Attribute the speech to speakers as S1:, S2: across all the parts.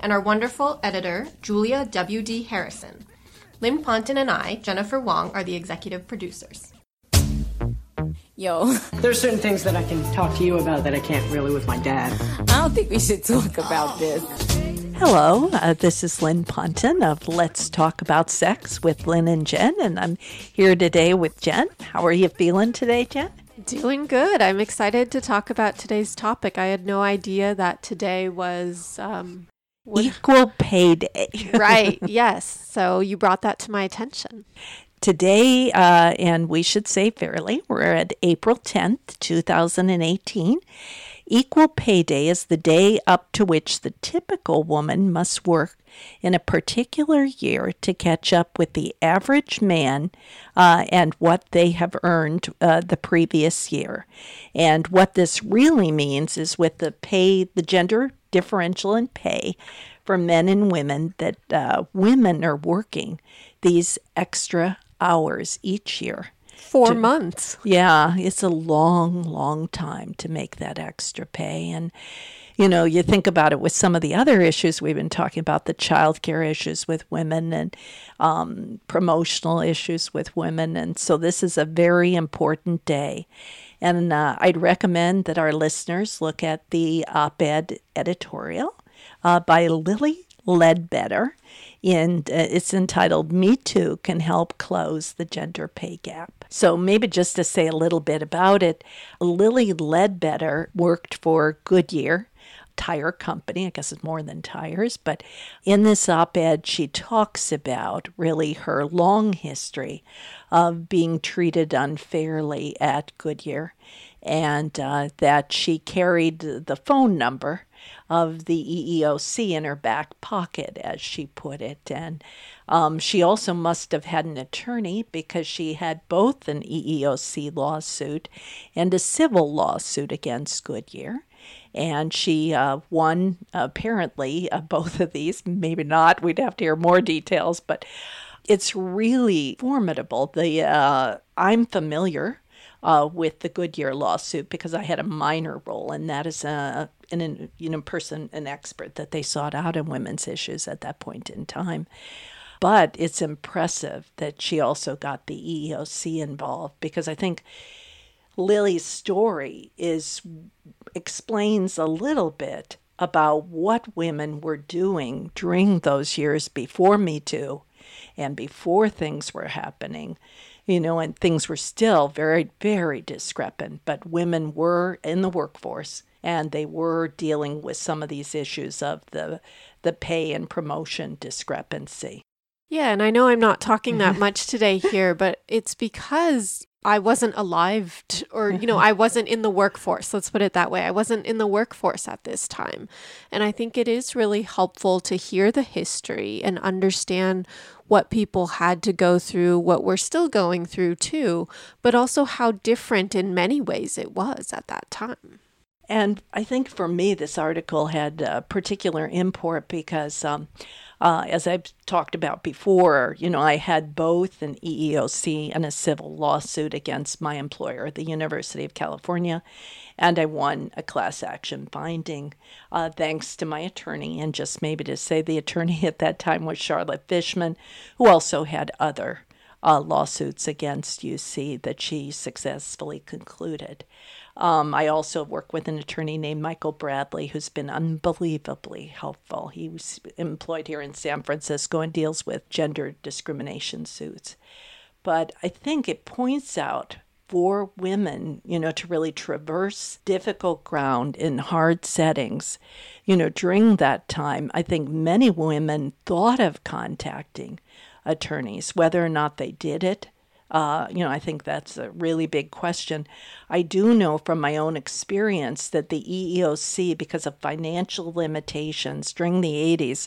S1: and our wonderful editor, Julia W.D. Harrison. Lynn Ponton and I, Jennifer Wong, are the executive producers.
S2: Yo,
S3: There's certain things that I can talk to you about that I can't really with my dad.
S2: I don't think we should talk about this.
S4: Hello, uh, this is Lynn Ponton of Let's Talk About Sex with Lynn and Jen, and I'm here today with Jen. How are you feeling today, Jen?
S1: Doing good. I'm excited to talk about today's topic. I had no idea that today was um,
S4: Equal Pay Day.
S1: right. Yes. So you brought that to my attention.
S4: Today, uh, and we should say fairly, we're at April 10th, 2018. Equal Pay Day is the day up to which the typical woman must work in a particular year to catch up with the average man uh, and what they have earned uh, the previous year. And what this really means is with the pay, the gender differential in pay for men and women, that uh, women are working these extra hours each year.
S1: Four months.
S4: Yeah, it's a long, long time to make that extra pay. And, you know, you think about it with some of the other issues we've been talking about the childcare issues with women and um, promotional issues with women. And so this is a very important day. And uh, I'd recommend that our listeners look at the op ed editorial uh, by Lilly Ledbetter. And uh, it's entitled Me Too Can Help Close the Gender Pay Gap. So, maybe just to say a little bit about it, Lilly Ledbetter worked for Goodyear tire company. I guess it's more than tires, but in this op ed, she talks about really her long history of being treated unfairly at Goodyear and uh, that she carried the phone number of the EEOC in her back pocket, as she put it. And um, she also must have had an attorney because she had both an EEOC lawsuit and a civil lawsuit against Goodyear and she uh, won apparently uh, both of these. Maybe not. We'd have to hear more details, but it's really formidable. The uh, I'm familiar uh, with the Goodyear lawsuit because I had a minor role and that is a an you know person, an expert that they sought out in women's issues at that point in time. But it's impressive that she also got the EEOC involved because I think Lilly's story is explains a little bit about what women were doing during those years before Me Too and before things were happening, you know, and things were still very, very discrepant, but women were in the workforce and they were dealing with some of these issues of the the pay and promotion discrepancy.
S1: Yeah, and I know I'm not talking that much today here, but it's because I wasn't alive to, or you know, I wasn't in the workforce. Let's put it that way. I wasn't in the workforce at this time. And I think it is really helpful to hear the history and understand what people had to go through, what we're still going through too, but also how different in many ways it was at that time.
S4: And I think for me, this article had uh, particular import because, um, uh, as I've talked about before, you know, I had both an EEOC and a civil lawsuit against my employer, the University of California, and I won a class action finding uh, thanks to my attorney. And just maybe to say, the attorney at that time was Charlotte Fishman, who also had other uh, lawsuits against UC that she successfully concluded. Um, I also work with an attorney named Michael Bradley, who's been unbelievably helpful. He was employed here in San Francisco and deals with gender discrimination suits. But I think it points out for women, you know, to really traverse difficult ground in hard settings, you know, during that time, I think many women thought of contacting attorneys, whether or not they did it Uh, you know, I think that's a really big question. I do know from my own experience that the EEOC, because of financial limitations during the 80s,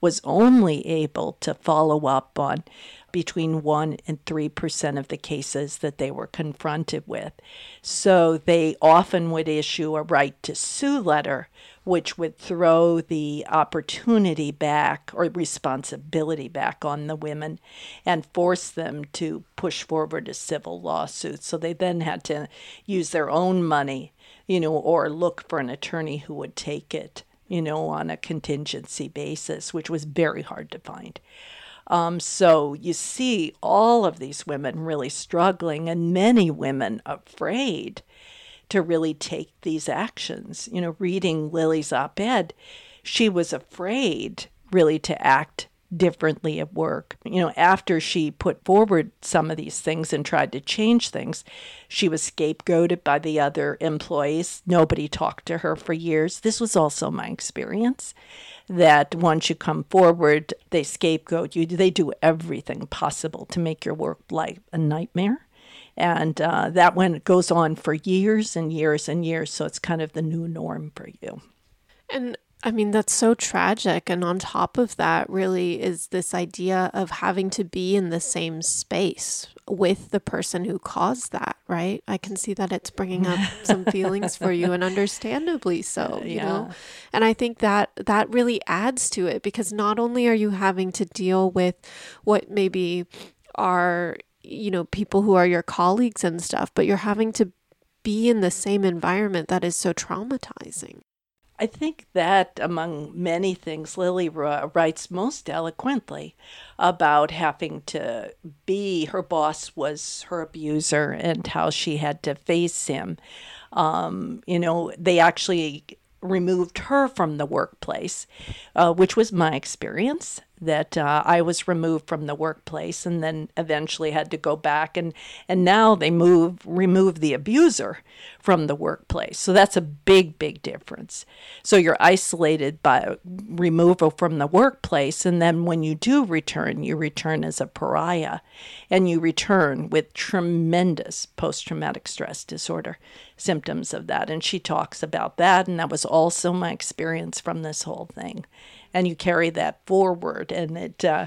S4: was only able to follow up on between 1 and 3% of the cases that they were confronted with. So they often would issue a right to sue letter, which would throw the opportunity back or responsibility back on the women and force them to push forward a civil lawsuit. So they then had to use their own money, you know, or look for an attorney who would take it you know, on a contingency basis, which was very hard to find. Um, so you see all of these women really struggling, and many women afraid to really take these actions. You know, reading Lilly's op ed, she was afraid really to act differently at work. You know, after she put forward some of these things and tried to change things, she was scapegoated by the other employees. Nobody talked to her for years. This was also my experience that once you come forward, they scapegoat you. They do everything possible to make your work life a nightmare. And uh, that one goes on for years and years and years. So it's kind of the new norm for you.
S1: And I mean, that's so tragic. And on top of that, really, is this idea of having to be in the same space with the person who caused that, right? I can see that it's bringing up some feelings for you, and understandably so, you yeah. know? And I think that that really adds to it because not only are you having to deal with what maybe are, you know, people who are your colleagues and stuff, but you're having to be in the same environment that is so traumatizing.
S4: I think that, among many things, Lilly writes most eloquently about having to be her boss was her abuser and how she had to face him. Um, you know, they actually removed her from the workplace, uh, which was my experience that uh, I was removed from the workplace and then eventually had to go back. And and now they move remove the abuser from the workplace. So that's a big big difference. So you're isolated by removal from the workplace. And then when you do return, you return as a pariah and you return with tremendous post traumatic stress disorder symptoms of that. And she talks about that. And that was also my experience from this whole thing and you carry that forward and it uh,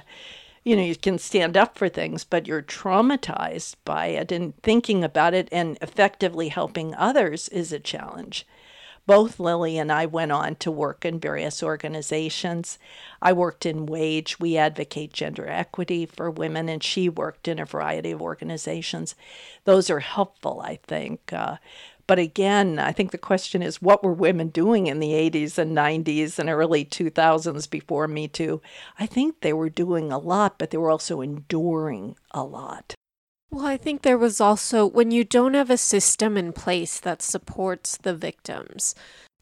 S4: you know you can stand up for things but you're traumatized by it and thinking about it and effectively helping others is a challenge both Lilly and I went on to work in various organizations. I worked in Wage. We advocate gender equity for women, and she worked in a variety of organizations. Those are helpful, I think. Uh, but again, I think the question is what were women doing in the 80s and 90s and early 2000s before Me Too? I think they were doing a lot, but they were also enduring a lot.
S1: Well, I think there was also when you don't have a system in place that supports the victims,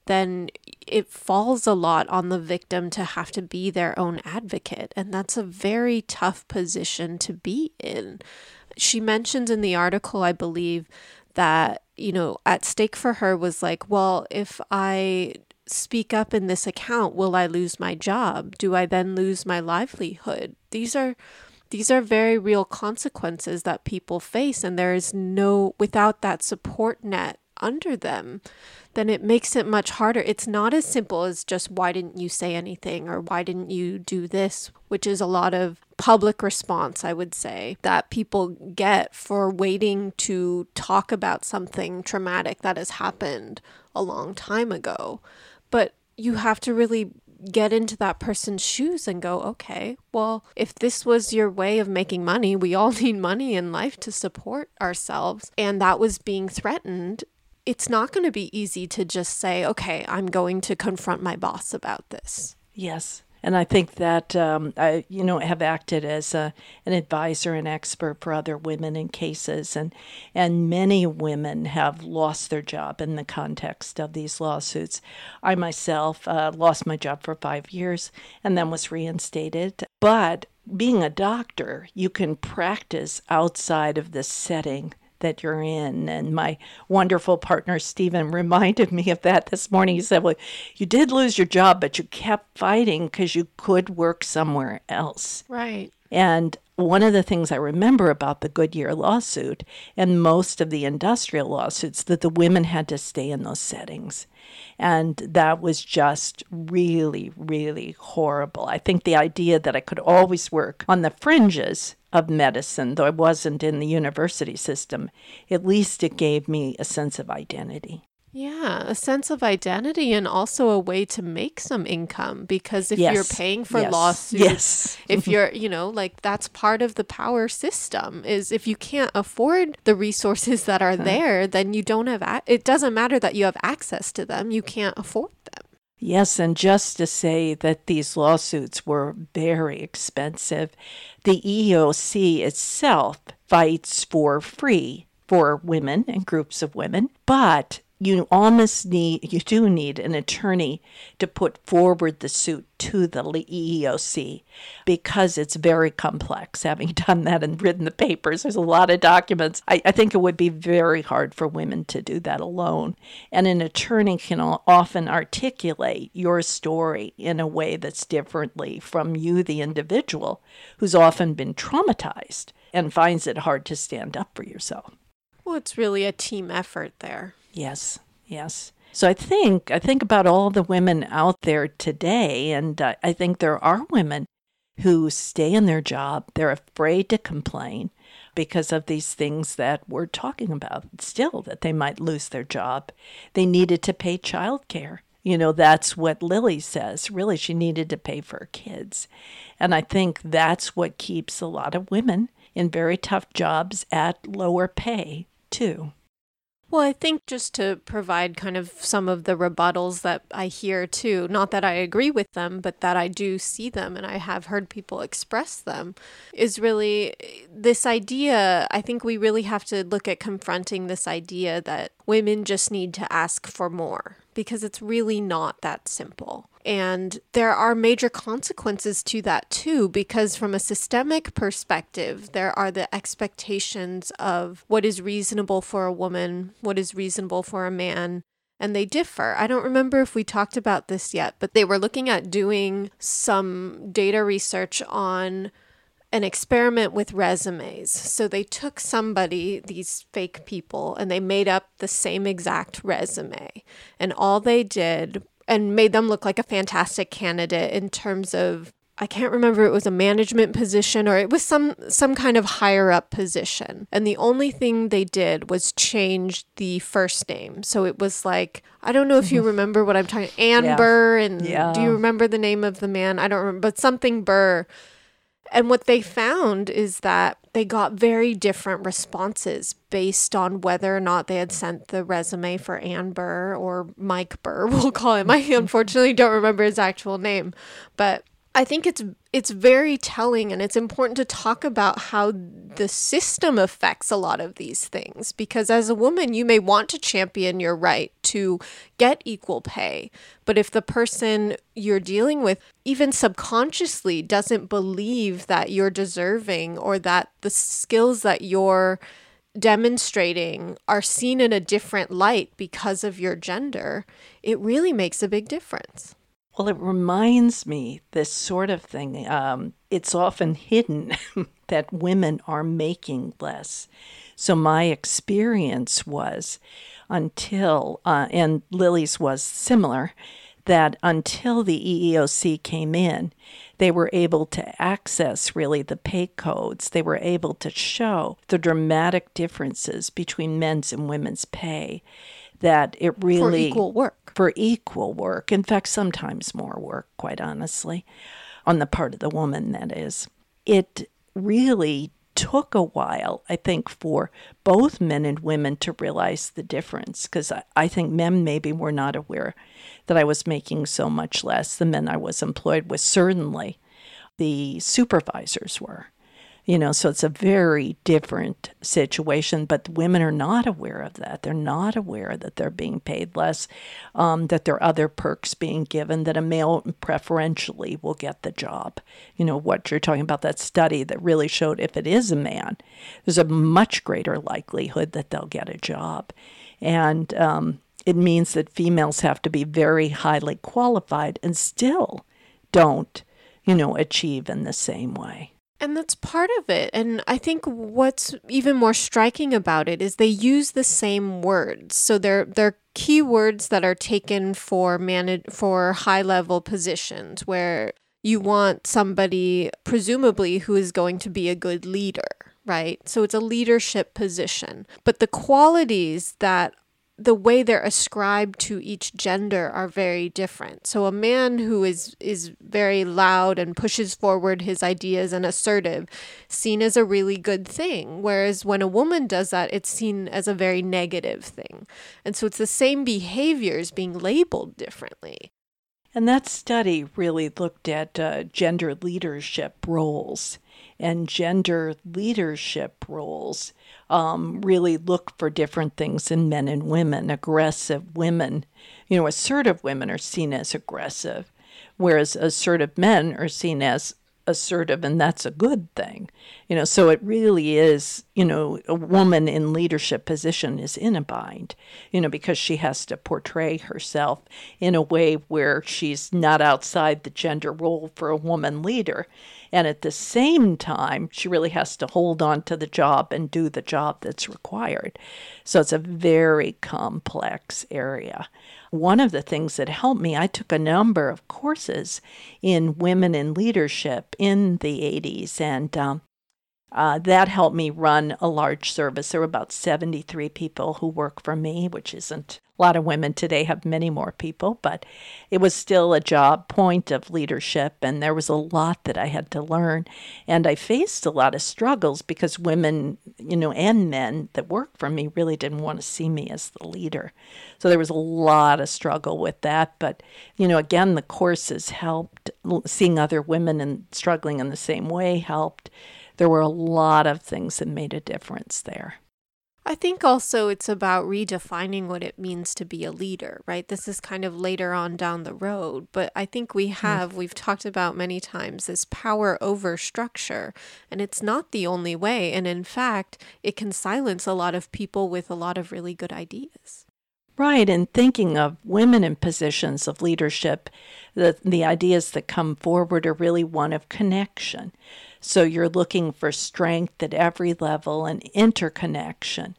S1: then it falls a lot on the victim to have to be their own advocate. And that's a very tough position to be in. She mentions in the article, I believe, that, you know, at stake for her was like, well, if I speak up in this account, will I lose my job? Do I then lose my livelihood? These are these are very real consequences that people face and there is no without that support net under them then it makes it much harder. It's not as simple as just why didn't you say anything or why didn't you do this, which is a lot of public response, I would say, that people get for waiting to talk about something traumatic that has happened a long time ago. But you have to really get into that person's shoes and go, okay, well, if this was your way of making money, we all need money in life to support ourselves, and that was being threatened, it's not going to be easy to just say, okay, I'm going to confront my boss about this.
S4: Yes. And I think that um, I, you know, have acted as a, an advisor and expert for other women in cases, and and many women have lost their job in the context of these lawsuits. I myself uh, lost my job for five years and then was reinstated. But being a doctor, you can practice outside of the setting that you're in. And my wonderful partner, Stephen, reminded me of that this morning. He said, Well, you did lose your job, but you kept fighting because you could work somewhere else.
S1: Right.
S4: And one of the things I remember about the Goodyear lawsuit and most of the industrial lawsuits that the women had to stay in those settings. And that was just really, really horrible. I think the idea that I could always work on the fringes of medicine, though I wasn't in the university system, at least it gave me a sense of identity.
S1: Yeah, a sense of identity and also a way to make some income because if you're paying for
S4: Yes.
S1: lawsuits,
S4: Yes.
S1: if you're, you know, like that's part of the power system is if you can't afford the resources that are there, then you don't have a- it doesn't matter that you have access to them, you can't afford them.
S4: Yes, and just to say that these lawsuits were very expensive, the EEOC itself fights for free for women and groups of women, but you almost need, you do need an attorney to put forward the suit to the EEOC because it's very complex. Having done that and written the papers, there's a lot of documents. I, I think it would be very hard for women to do that alone. And an attorney can often articulate your story in a way that's differently from you, the individual, who's often been traumatized and finds it hard to stand up for yourself.
S1: Well, it's really a team effort there.
S4: Yes, yes. So I think I think about all the women out there today, and uh, I think there are women who stay in their job. They're afraid to complain because of these things that we're talking about. Still, that they might lose their job. They needed to pay childcare. You know, that's what Lilly says. Really, she needed to pay for her kids. And I think that's what keeps a lot of women in very tough jobs at lower pay, too.
S1: Well, I think just to provide kind of some of the rebuttals that I hear too, not that I agree with them, but that I do see them and I have heard people express them, is really eh, this idea. I think we really have to look at confronting this idea that women just need to ask for more because it's really not that simple. And there are major consequences to that too, because from a systemic perspective, there are the expectations of what is reasonable for a woman, what is reasonable for a man, and they differ. I don't remember if we talked about this yet, but they were looking at doing some data research on an experiment with resumes. So they took somebody, these fake people, and they made up the same exact resume. And all they did and made them look like a fantastic candidate in terms of I can't remember it was a management position or it was some some kind of higher up position. And the only thing they did was change the first name. So it was like I don't know if you mm-hmm. remember what I'm talking Ann
S4: Yeah.
S1: Burr and
S4: Yeah.
S1: do you remember the name of the man? I don't remember, but something Burr. And what they found is that they got very different responses based on whether or not they had sent the resume for Ann Burr or Mike Burr, we'll call him. I unfortunately don't remember his actual name, but I think it's it's very telling and it's important to talk about how the system affects a lot of these things because as a woman you may want to champion your right to get equal pay. But if the person you're dealing with even subconsciously doesn't believe that you're deserving or that the skills that you're demonstrating are seen in a different light because of your gender it really makes a big difference
S4: Well, it reminds me this sort of thing. Um, it's often hidden that women are making less. So my experience was until, uh, and Lilly's was similar, that until the EEOC came in, they were able to access really the pay codes. They were able to show the dramatic differences between men's and women's pay. That it really
S1: for equal
S4: for equal work. In fact, sometimes more work, quite honestly, on the part of the woman, that is. It really took a while, I think, for both men and women to realize the difference because I, I think men maybe were not aware that I was making so much less. The men I was employed with, certainly, the supervisors were. You know, so it's a very different situation, but women are not aware of that. They're not aware that they're being paid less, um, that there are other perks being given, that a male preferentially will get the job. You know, what you're talking about, that study that really showed if it is a man, there's a much greater likelihood that they'll get a job. And um, it means that females have to be very highly qualified and still don't, you know, achieve in the same way.
S1: And that's part of it. And I think what's even more striking about it is they use the same words. So they're they're keywords that are taken for manage for high level positions where you want somebody presumably who is going to be a good leader, right? So it's a leadership position. But the qualities that the way they're ascribed to each gender are very different. So a man who is is very loud and pushes forward his ideas and assertive seen as a really good thing, whereas when a woman does that it's seen as a very negative thing. And so it's the same behaviors being labeled differently.
S4: And that study really looked at uh, gender leadership roles and gender leadership roles um, really look for different things in men and women. Aggressive women, you know, assertive women are seen as aggressive, whereas assertive men are seen as assertive and that's a good thing you know so it really is you know a woman in leadership position is in a bind you know because she has to portray herself in a way where she's not outside the gender role for a woman leader and at the same time, she really has to hold on to the job and do the job that's required. So it's a very complex area. One of the things that helped me, I took a number of courses in women in leadership in the 80s, and um, uh, that helped me run a large service. There were about 73 people who work for me, which isn't a lot of women today have many more people, but it was still a job point of leadership, and there was a lot that I had to learn. And I faced a lot of struggles because women, you know, and men that worked for me really didn't want to see me as the leader. So there was a lot of struggle with that. But, you know, again, the courses helped. Seeing other women and struggling in the same way helped there were a lot of things that made a difference there.
S1: I think also it's about redefining what it means to be a leader, right? This is kind of later on down the road, but I think we mm-hmm. have, we've talked about many times, this power over structure, and it's not the only way. And in fact, it can silence a lot of people with a lot of really good ideas.
S4: Right, and thinking of women in positions of leadership, the, the ideas that come forward are really one of connection. So you're looking for strength at every level and interconnection,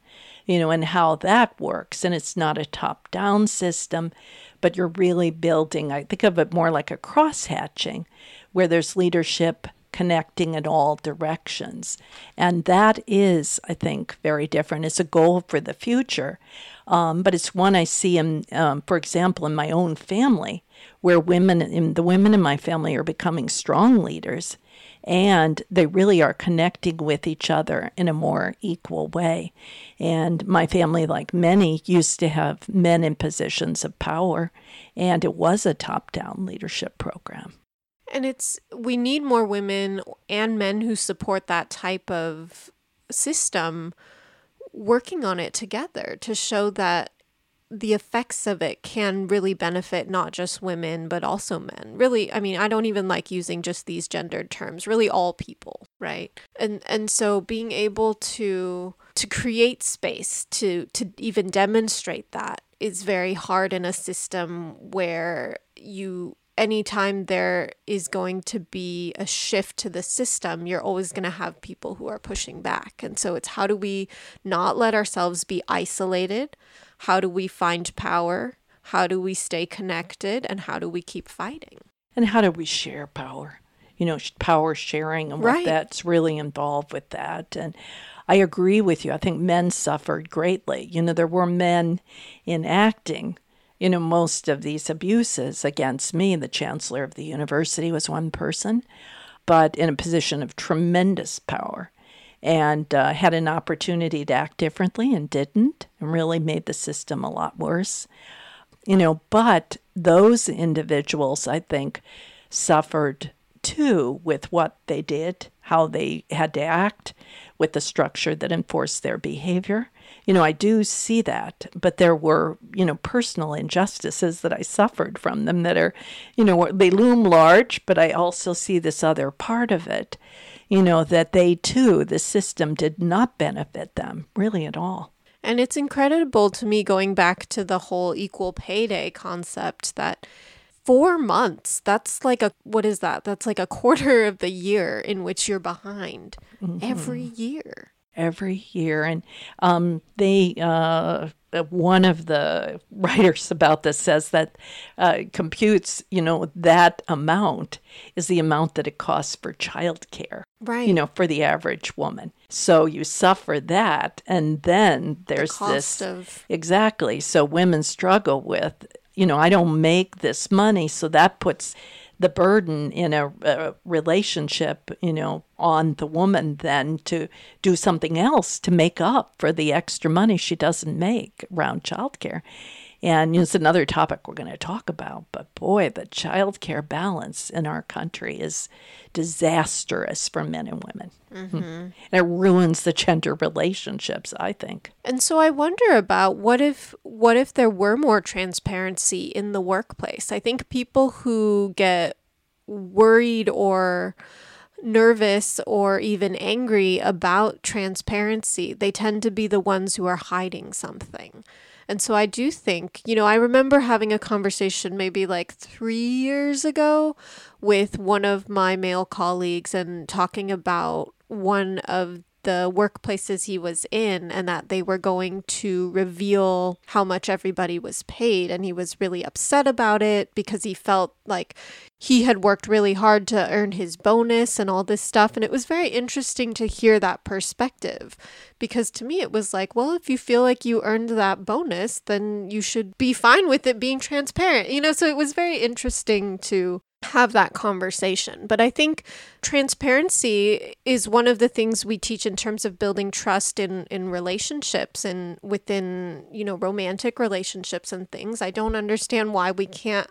S4: you know, and how that works. And it's not a top down system, but you're really building, I think of it more like a cross hatching, where there's leadership connecting in all directions. And that is, I think, very different. It's a goal for the future. Um, but it's one I see in, um, for example, in my own family, where women, in, the women in my family are becoming strong leaders and they really are connecting with each other in a more equal way. And my family, like many, used to have men in positions of power, and it was a top down leadership program.
S1: And it's, we need more women and men who support that type of system working on it together to show that the effects of it can really benefit not just women but also men really i mean i don't even like using just these gendered terms really all people right and and so being able to to create space to to even demonstrate that is very hard in a system where you anytime there is going to be a shift to the system, you're always going to have people who are pushing back. And so it's how do we not let ourselves be isolated? How do we find power? How do we stay connected? And how do we keep fighting?
S4: And how do we share power? You know, power sharing and what right. that's really involved with that. And I agree with you. I think men suffered greatly. You know, there were men in acting you know, most of these abuses against me, the chancellor of the university was one person, but in a position of tremendous power and uh, had an opportunity to act differently and didn't, and really made the system a lot worse. You know, but those individuals, I think, suffered too with what they did, how they had to act, with the structure that enforced their behavior. You know, I do see that, but there were, you know, personal injustices that I suffered from them that are, you know, they loom large, but I also see this other part of it you know, that they too, the system did not benefit them really at all.
S1: And it's incredible to me going back to the whole equal pay day concept that four months. That's like a, what is that? That's like a quarter of the year in which you're behind mm-hmm. every year.
S4: Every year. And um, they, uh, uh, one of the writers about this says that uh, computes, you know, that amount is the amount that it costs for childcare,
S1: Right.
S4: you know, for the average woman. So you suffer that. And then there's
S1: cost
S4: this.
S1: of
S4: Exactly. So women struggle with, you know, I don't make this money. So that puts the burden in a, a relationship, you know, on the woman then to do something else to make up for the extra money she doesn't make around childcare. And it's another topic we're going to talk about. But boy, the childcare balance in our country is disastrous for men and women. Hmm. Mm-hmm. And it ruins the gender relationships, I think.
S1: And so I wonder about what if what if there were more transparency in the workplace? I think people who get worried or nervous or even angry about transparency, they tend to be the ones who are hiding something. And so I do think, you know, I remember having a conversation maybe like three years ago with one of my male colleagues and talking about one of the workplaces he was in and that they were going to reveal how much everybody was paid. And he was really upset about it because he felt like he had worked really hard to earn his bonus and all this stuff. And it was very interesting to hear that perspective because to me it was like, well, if you feel like you earned that bonus, then you should be fine with it being transparent, you know? So it was very interesting to have that conversation. But I think transparency is one of the things we teach in terms of building trust in in relationships and within, you know, romantic relationships and things. I don't understand why we can't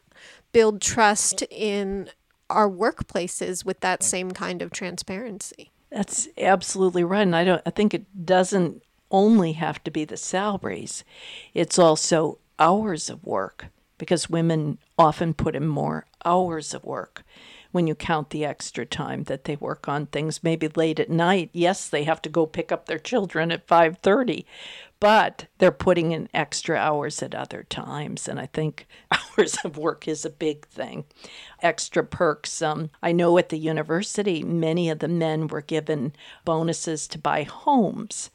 S1: build trust in our workplaces with that same kind of transparency.
S4: That's absolutely right. And I don't I think it doesn't only have to be the salaries. It's also hours of work because women often put in more hours of work when you count the extra time that they work on things maybe late at night. Yes, they have to go pick up their children at 5:30, but they're putting in extra hours at other times and I think hours of work is a big thing. Extra perks. Um, I know at the university, many of the men were given bonuses to buy homes.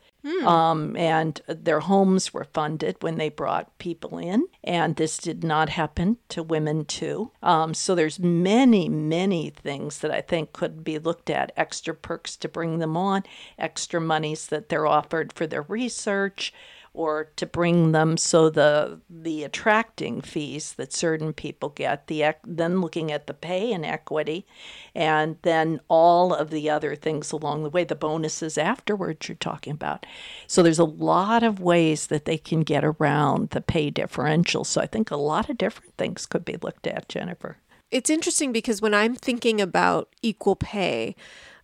S4: Um, and their homes were funded when they brought people in, and this did not happen to women too. Um, so there's many, many things that I think could be looked at: extra perks to bring them on, extra monies that they're offered for their research, or to bring them so the the attracting fees that certain people get the then looking at the pay and equity and then all of the other things along the way the bonuses afterwards you're talking about. So there's a lot of ways that they can get around the pay differential. So i think a lot of different things could be looked at jennifer.
S1: It's interesting because when I'm thinking about equal pay,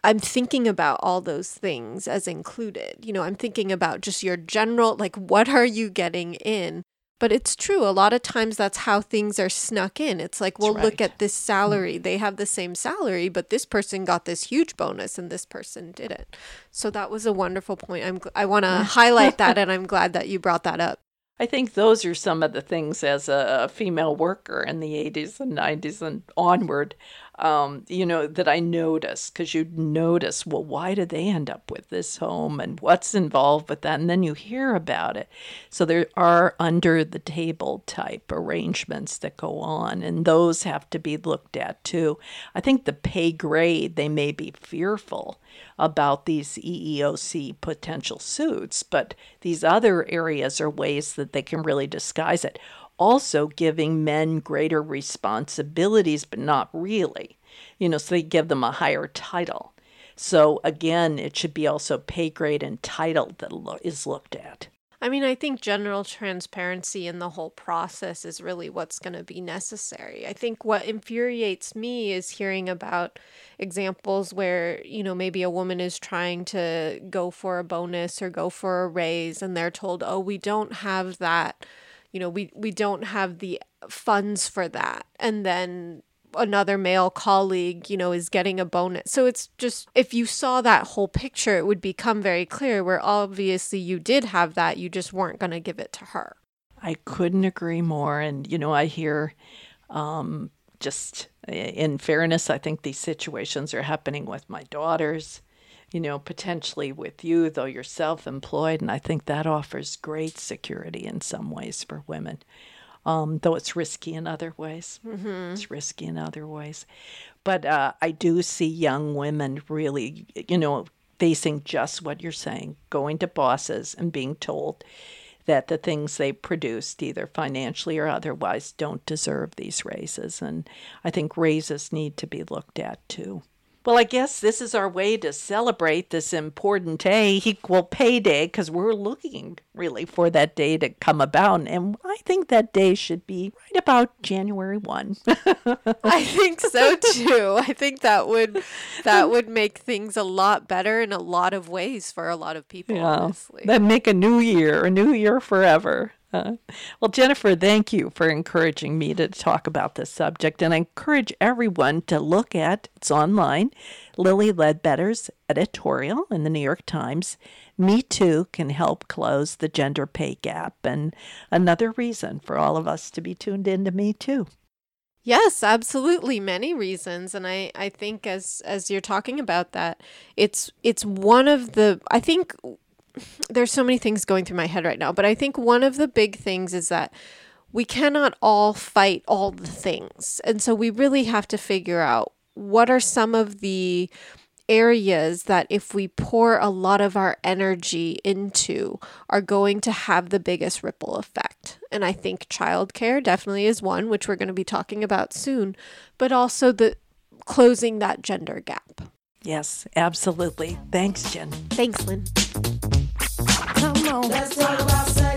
S1: I'm thinking about all those things as included. You know, I'm thinking about just your general, like, what are you getting in? But it's true. A lot of times that's how things are snuck in. It's like, well, look at this salary. Mm-hmm. They have the same salary, but this person got this huge bonus and this person didn't. So that was a wonderful point. I'm, I want to highlight that and I'm glad that you brought that up.
S4: I think those are some of the things as a female worker in the 80s and 90s and onward, um, you know, that I notice because you notice, well, why did they end up with this home and what's involved with that? And then you hear about it. So there are under the table type arrangements that go on, and those have to be looked at too. I think the pay grade, they may be fearful about these EEOC potential suits, but these other areas are ways that they can really disguise it. Also, giving men greater responsibilities, but not really. You know, so they give them a higher title. So, again, it should be also pay grade and title that lo- is looked at.
S1: I mean, I think general transparency in the whole process is really what's going to be necessary. I think what infuriates me is hearing about examples where, you know, maybe a woman is trying to go for a bonus or go for a raise and they're told, "Oh, we don't have that. You know, we we don't have the funds for that." And then another male colleague, you know, is getting a bonus. So it's just if you saw that whole picture, it would become very clear where obviously you did have that, you just weren't going to give it to her.
S4: I couldn't agree more. And, you know, I hear um, just in fairness, I think these situations are happening with my daughters, you know, potentially with you, though you're self employed. And I think that offers great security in some ways for women, um, though it's risky in other ways. Mm-hmm. It's risky in other ways. But uh, I do see young women really, you know, facing just what you're saying, going to bosses and being told that the things they produced, either financially or otherwise, don't deserve these raises. And I think raises need to be looked at too. Well, I guess this is our way to celebrate this important day, equal pay day, because we're looking really for that day to come about. And I think that day should be right about January 1.
S1: I think so too. I think that would that would make things a lot better in a lot of ways for a lot of people, yeah. honestly.
S4: That make a new year, a new year forever. Well, Jennifer, thank you for encouraging me to talk about this subject. And I encourage everyone to look at it's online Lilly Ledbetter's editorial in the New York Times. Me Too can help close the gender pay gap. And another reason for all of us to be tuned into Me Too.
S1: Yes, absolutely. Many reasons. And I, I think as as you're talking about that, it's it's one of the I think there's so many things going through my head right now, but I think one of the big things is that we cannot all fight all the things. And so we really have to figure out what are some of the areas that if we pour a lot of our energy into are going to have the biggest ripple effect. And I think childcare definitely is one which we're going to be talking about soon, but also the closing that gender gap.
S4: Yes, absolutely. Thanks, Jen.
S1: Thanks, Lynn.
S5: On. Let's talk about sex.